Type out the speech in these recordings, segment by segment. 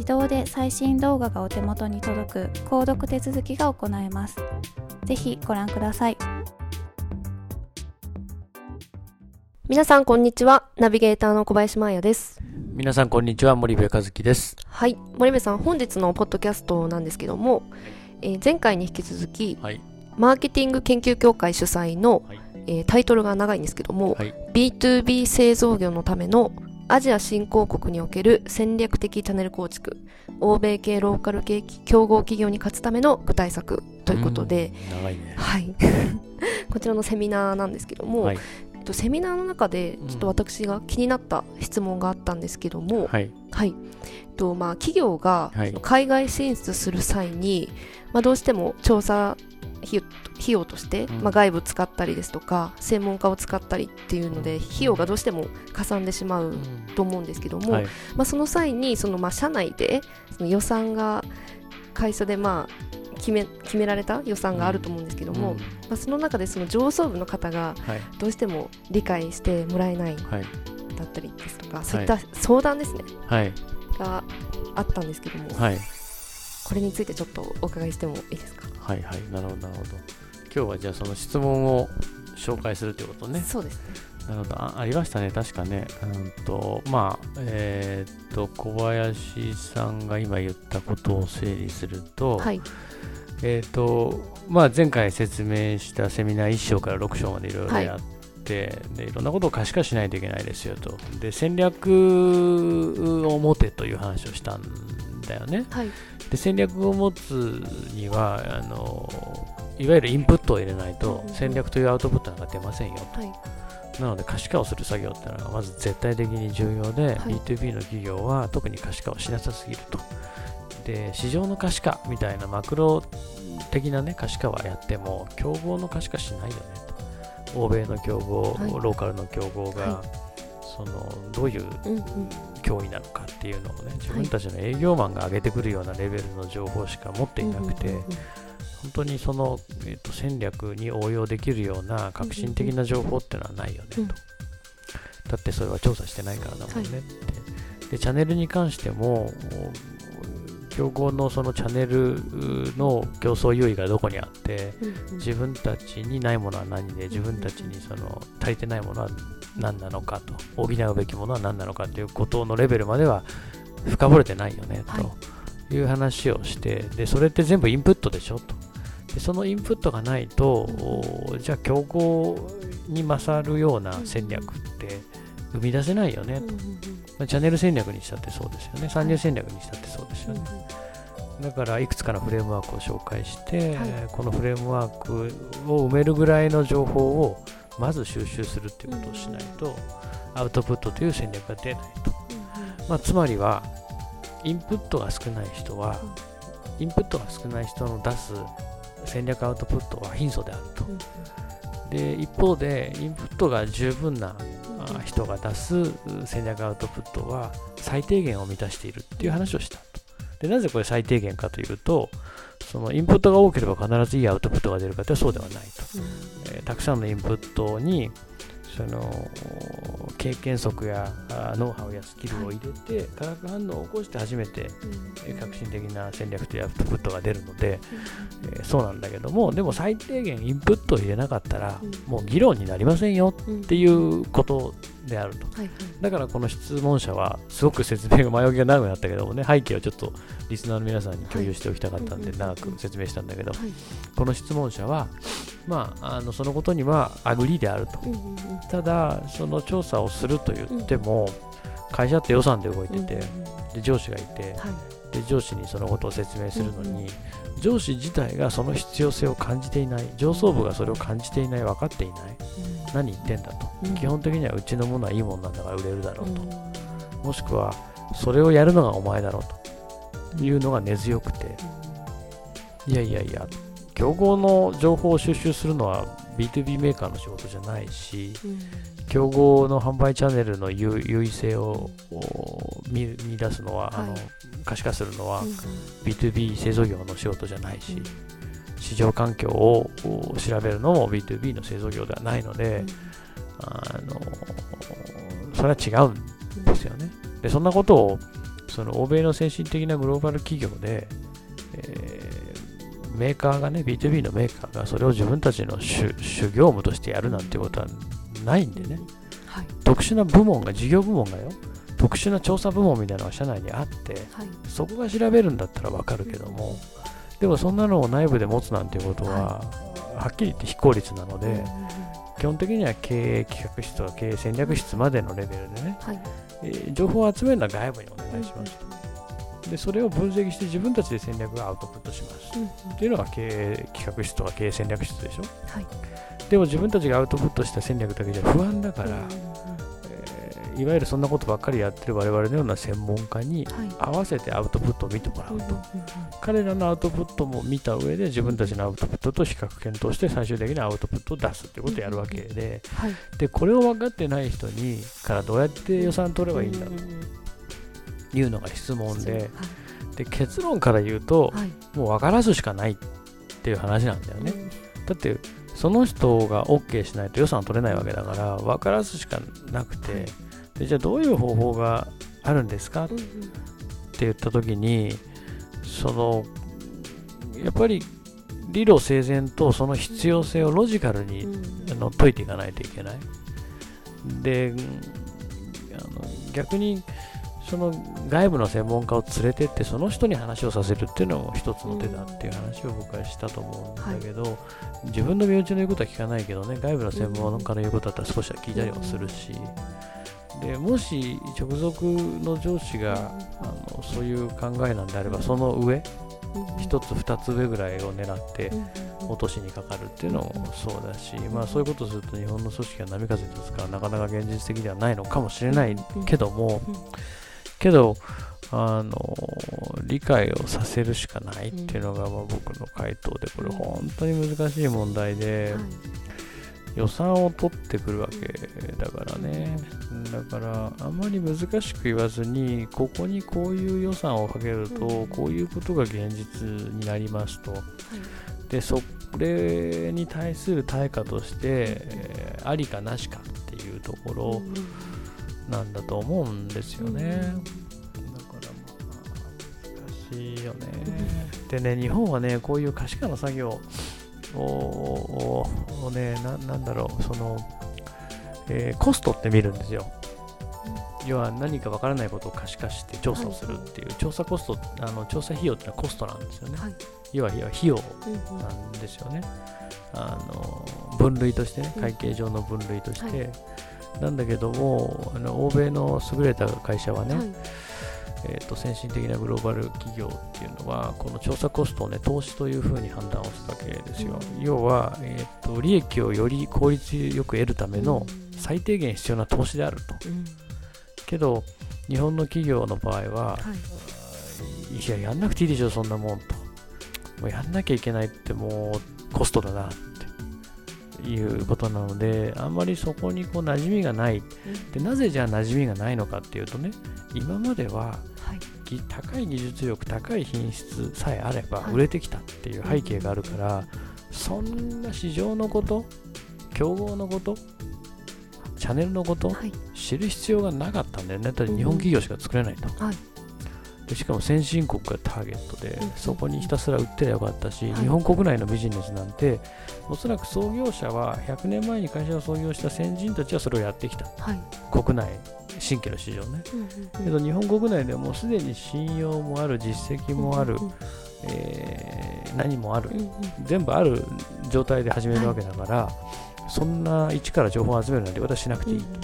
自動で最新動画がお手元に届く購読手続きが行えます。ぜひご覧ください。皆さんこんにちは。ナビゲーターの小林真也です。皆さんこんにちは森部和樹です。はい。森部さん本日のポッドキャストなんですけども、えー前回に引き続き、はい。マーケティング研究協会主催の、はい。えータイトルが長いんですけども、はい。B2B 製造業のためのアジア新興国における戦略的チャンネル構築欧米系ローカル系競合企業に勝つための具体策ということで、ね。はい。こちらのセミナーなんですけども、はい。えっとセミナーの中でちょっと私が気になった質問があったんですけども、はい。はい、えっとまあ、企業が海外進出する際に、まあ、どうしても調査費用として、うん。まあ、外部使ったりですとか専門家を使ったりっていうので費用がどうしてもかさんでしまうと思うんですけども、はい。まあ、その際にその、まあ、社内でその予算が会社でまあ決め決められた予算があると思うんですけども、うん。まあ、その中でその上層部の方がはい。どうしても理解してもらえないはい。だったりですとか、そういった相談ですね。はい。があったんですけども、はい。これについてちょっとお伺いしてもいいですか？はいはいなるほどなるほど。今日はじゃあその質問を紹介するということね。そうですね。なるほど。あありましたね。確かね。うんとまあえーっと小林さんが今言ったことを整理すると、はい。えーとまあ、前回説明したセミナー1章から6章までいろいろはい。やって、でいろんなことを可視化しないといけないですよと。で戦略を持てという話をしたんだよね。はい。で戦略を持つにはあのいわゆるインプットを入れないとうん戦略というアウトプットなんか出ませんよはい。なので可視化をする作業っていうのがまず絶対的に重要で、はい。B2B の企業は特に可視化をしなさすぎると。で、市場の可視化みたいなマクロ的なね、可視化はやっても、競合の可視化しないよねと。欧米の競合、はい。ローカルの競合が、はそのどういう脅威なのかっていうのをね、自分たちの営業マンが上げてくるようなレベルの情報しか持っていなくて、本当にその、えっと戦略に応用できるような革新的な情報っていうのはないよねと。うんだってそれは調査してないからだもんねって。で、チャンネルに関しても、競合のそのチャンネルの競争優位がどこにあって、自分たちにないものは何で、自分たちにその足りてないものは何なのかと、補うべきものは何なのかということのレベルまでは深掘れてないよね、はい。という話をして、で、それって全部インプットでしょと。でそのインプットがないと、おじゃあ競合に勝るような戦略って生み出せないよね、うんうんうん。まあチャンネル戦略にしたってそうですよね、参入戦略にしたってそうですよね。だからいくつかのフレームワークを紹介して、はい。このフレームワークを埋めるぐらいの情報をまず収集するっていうことをしないと、アウトプットという戦略が出ないと、まあ、つまりはインプットが少ない人は、インプットが少ない人の出す戦略アウトプットは貧相であると、で一方でインプットが十分なあ人が出すう戦略アウトプットは最低限を満たしているっていう話をしたと。でなぜこれ最低限かというと、そのインプットが多ければ必ずいいアウトプットが出るかというとそうではないと。えーたくさんのインプットにその経験則やあノウハウやスキルを入れて、化学反応を起こして初めて、えー革新的な戦略というアウトプットが出るので、えーそうなんだけどもでも最低限インプットを入れなかったら、もう議論になりませんよっていうことであると。はいはい。だからこの質問者はすごく説明が前置きが長くなったけどもね背景をちょっとリスナーの皆さんに共有しておきたかったんではい長く説明したんだけどはい。この質問者はまああのそのことには agree であると。ただその調査をすると言っても会社って予算で動いててで上司がいてはい。で上司にそのことを説明するのに上司自体がその必要性を感じていない。上層部がそれを感じていない。分かっていない。何言ってんだと。うん。基本的にはうちのものはいいもんなんだから売れるだろうと。もしくはそれをやるのがお前だろうと。いうのが根強くて。いやいやいや。競合の情報を収集するのは B2B メーカーの仕事じゃないし競合の販売チャンネルの優優位性をお見見出すのは、あのはい可視化するのは B2B 製造業の仕事じゃないし、市場環境をお調べるのも B2B の製造業ではないので、あのそれは違うんですよね。で、そんなことを、その欧米の先進的なグローバル企業で、えーメーカーがね、B2B のメーカーがそれを自分たちの主主業務としてやるなんてことはないんでね、はい。特殊な部門が、事業部門がよ、特殊な調査部門みたいなのが社内にあって、はい。そこが調べるんだったらわかるけども、でもそんなのを内部で持つなんていうことは、はっきり言って非効率なので、基本的には経営企画室とか経営戦略室までのレベルでね、はい。えー情報を集めるのは外部にお願いしますと。で、それを分析して自分たちで戦略をアウトプットします。っていうのが経営企画室とか経営戦略室でしょ？はい。でも自分たちがアウトプットした戦略だけじゃ不安だから、えーいわゆるそんなことばっかりやってる我々のような専門家に合わせてアウトプットを見てもらうと。彼らのアウトプットも見た上で自分たちのアウトプットと比較検討して最終的にアウトプットを出すっていうことをやるわけで、はい。で、これを分かってない人にからどうやって予算取ればいいんだというのが質問で、で結論から言うと、はい。もう分からずしかないっていう話なんだよね。だって、その人が OK しないと予算取れないわけだから、分からずしかなくて、でじゃあどういう方法があるんですか？って言った時にそのやっぱり理路整然とその必要性をロジカルに、あの解いていかないといけない。であの逆にその外部の専門家を連れてってその人に話をさせるっていうのも一つの手だっていう話を僕はしたと思うんだけど、自分の身内の言うことは聞かないけどね外部の専門家の言うことだったら少しは聞いたりはするし、でもし直属の上司があのそういう考えなんであればその上一つ二つ上ぐらいを狙って落としにかかるっていうのもそうだし、まあ、そういうことをすると日本の組織が波風立つからなかなか現実的ではないのかもしれないけども、けどあの理解をさせるしかないっていうのがまあ僕の回答でこれ本当に難しい問題で予算を取ってくるわけだからね。だからあんまり難しく言わずにここにこういう予算をかけるとこういうことが現実になりますと。でそれに対する対価として、えーありかなしかっていうところなんだと思うんですよね。だからまあ難しいよね。でね、日本はね、こういう可視化の作業をねな、なんだろう、その、えーコストって見るんですよ。要は何かわからないことを可視化して調査をするっていう、調査コスト、あの調査費用ってのはコストなんですよね。はい要は費用なんですよね。あの分類としてね、会計上の分類として。はなんだけども、あの欧米の優れた会社はね、えー、と先進的なグローバル企業っていうのは、この調査コストを、ね、投資というふうに判断をするわけですよ。要は、えーと、利益をより効率よく得るための最低限必要な投資であると。けど、日本の企業の場合は、はい、いや、やんなくていいでしょ、そんなもんと。もうやんなきゃいけないってもうコストだなっていうことなので、あんまりそこにこう馴染みがない。でなぜじゃあ馴染みがないのかっていうとね、今までは高い技術力高い品質さえあれば売れてきたっていう背景があるから、そんな市場のこと競合のことチャンネルのこと、知る必要がなかったんだよね。だって日本企業しか作れないと、でしかも先進国がターゲットで、そこにひたすら売ってりゃよかったし、日本国内のビジネスなんておそらく創業者は100年前に会社を創業した先人たちはそれをやってきた、国内新規の市場ね、うんうんうん、けど日本国内でもすでに信用もある実績もある、うんうん、えー、何もある、うんうん、全部ある状態で始めるわけだから、はい、そんな一から情報を集めるなんて私しなくていい、うんうん、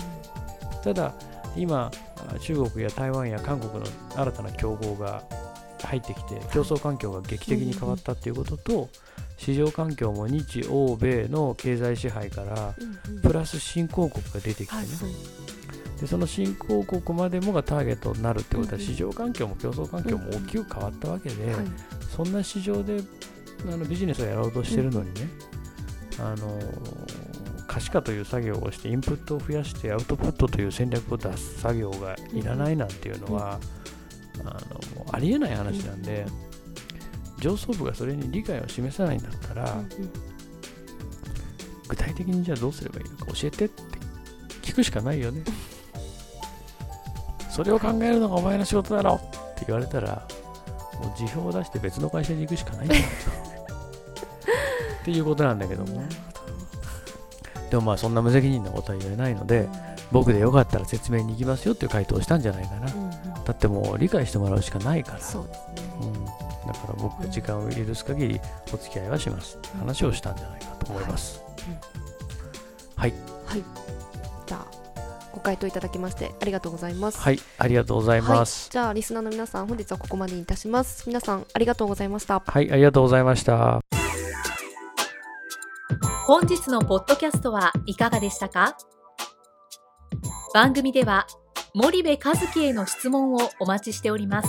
ただ今中国や台湾や韓国の新たな競合が入ってきて競争環境が劇的に変わったっていうことと、市場環境も日欧米の経済支配からプラス新興国が出てきてね、でその新興国までもがターゲットになるってことは市場環境も競争環境も大きく変わったわけで、そんな市場であのビジネスをやろうとしてるのにね、あの可視化という作業をしてインプットを増やしてアウトプットという戦略を出す作業がいらないなんていうのは、あのありえない話なんで、上層部がそれに理解を示さないんだったら、具体的にじゃあどうすればいいのか教えてって聞くしかないよね。それを考えるのがお前の仕事だろって言われたら、もう辞表を出して別の会社に行くしかないんだよっていうことなんだけども。でもまあそんな無責任なことは言えないので、僕でよかったら説明に行きますよっていう回答をしたんじゃないかな。だってもう理解してもらうしかないから。そうですね。うん、だから僕が時間を許す限りお付き合いはします。って話をしたんじゃないかと思います。はい。はい。じゃあご回答いただきましてありがとうございます。はい。ありがとうございます、はい、じゃあリスナーの皆さん本日はここまでにいたします。皆さんありがとうございました。はい。ありがとうございました。本日のポッドキャストはいかがでしたか？番組では森部和樹への質問をお待ちしております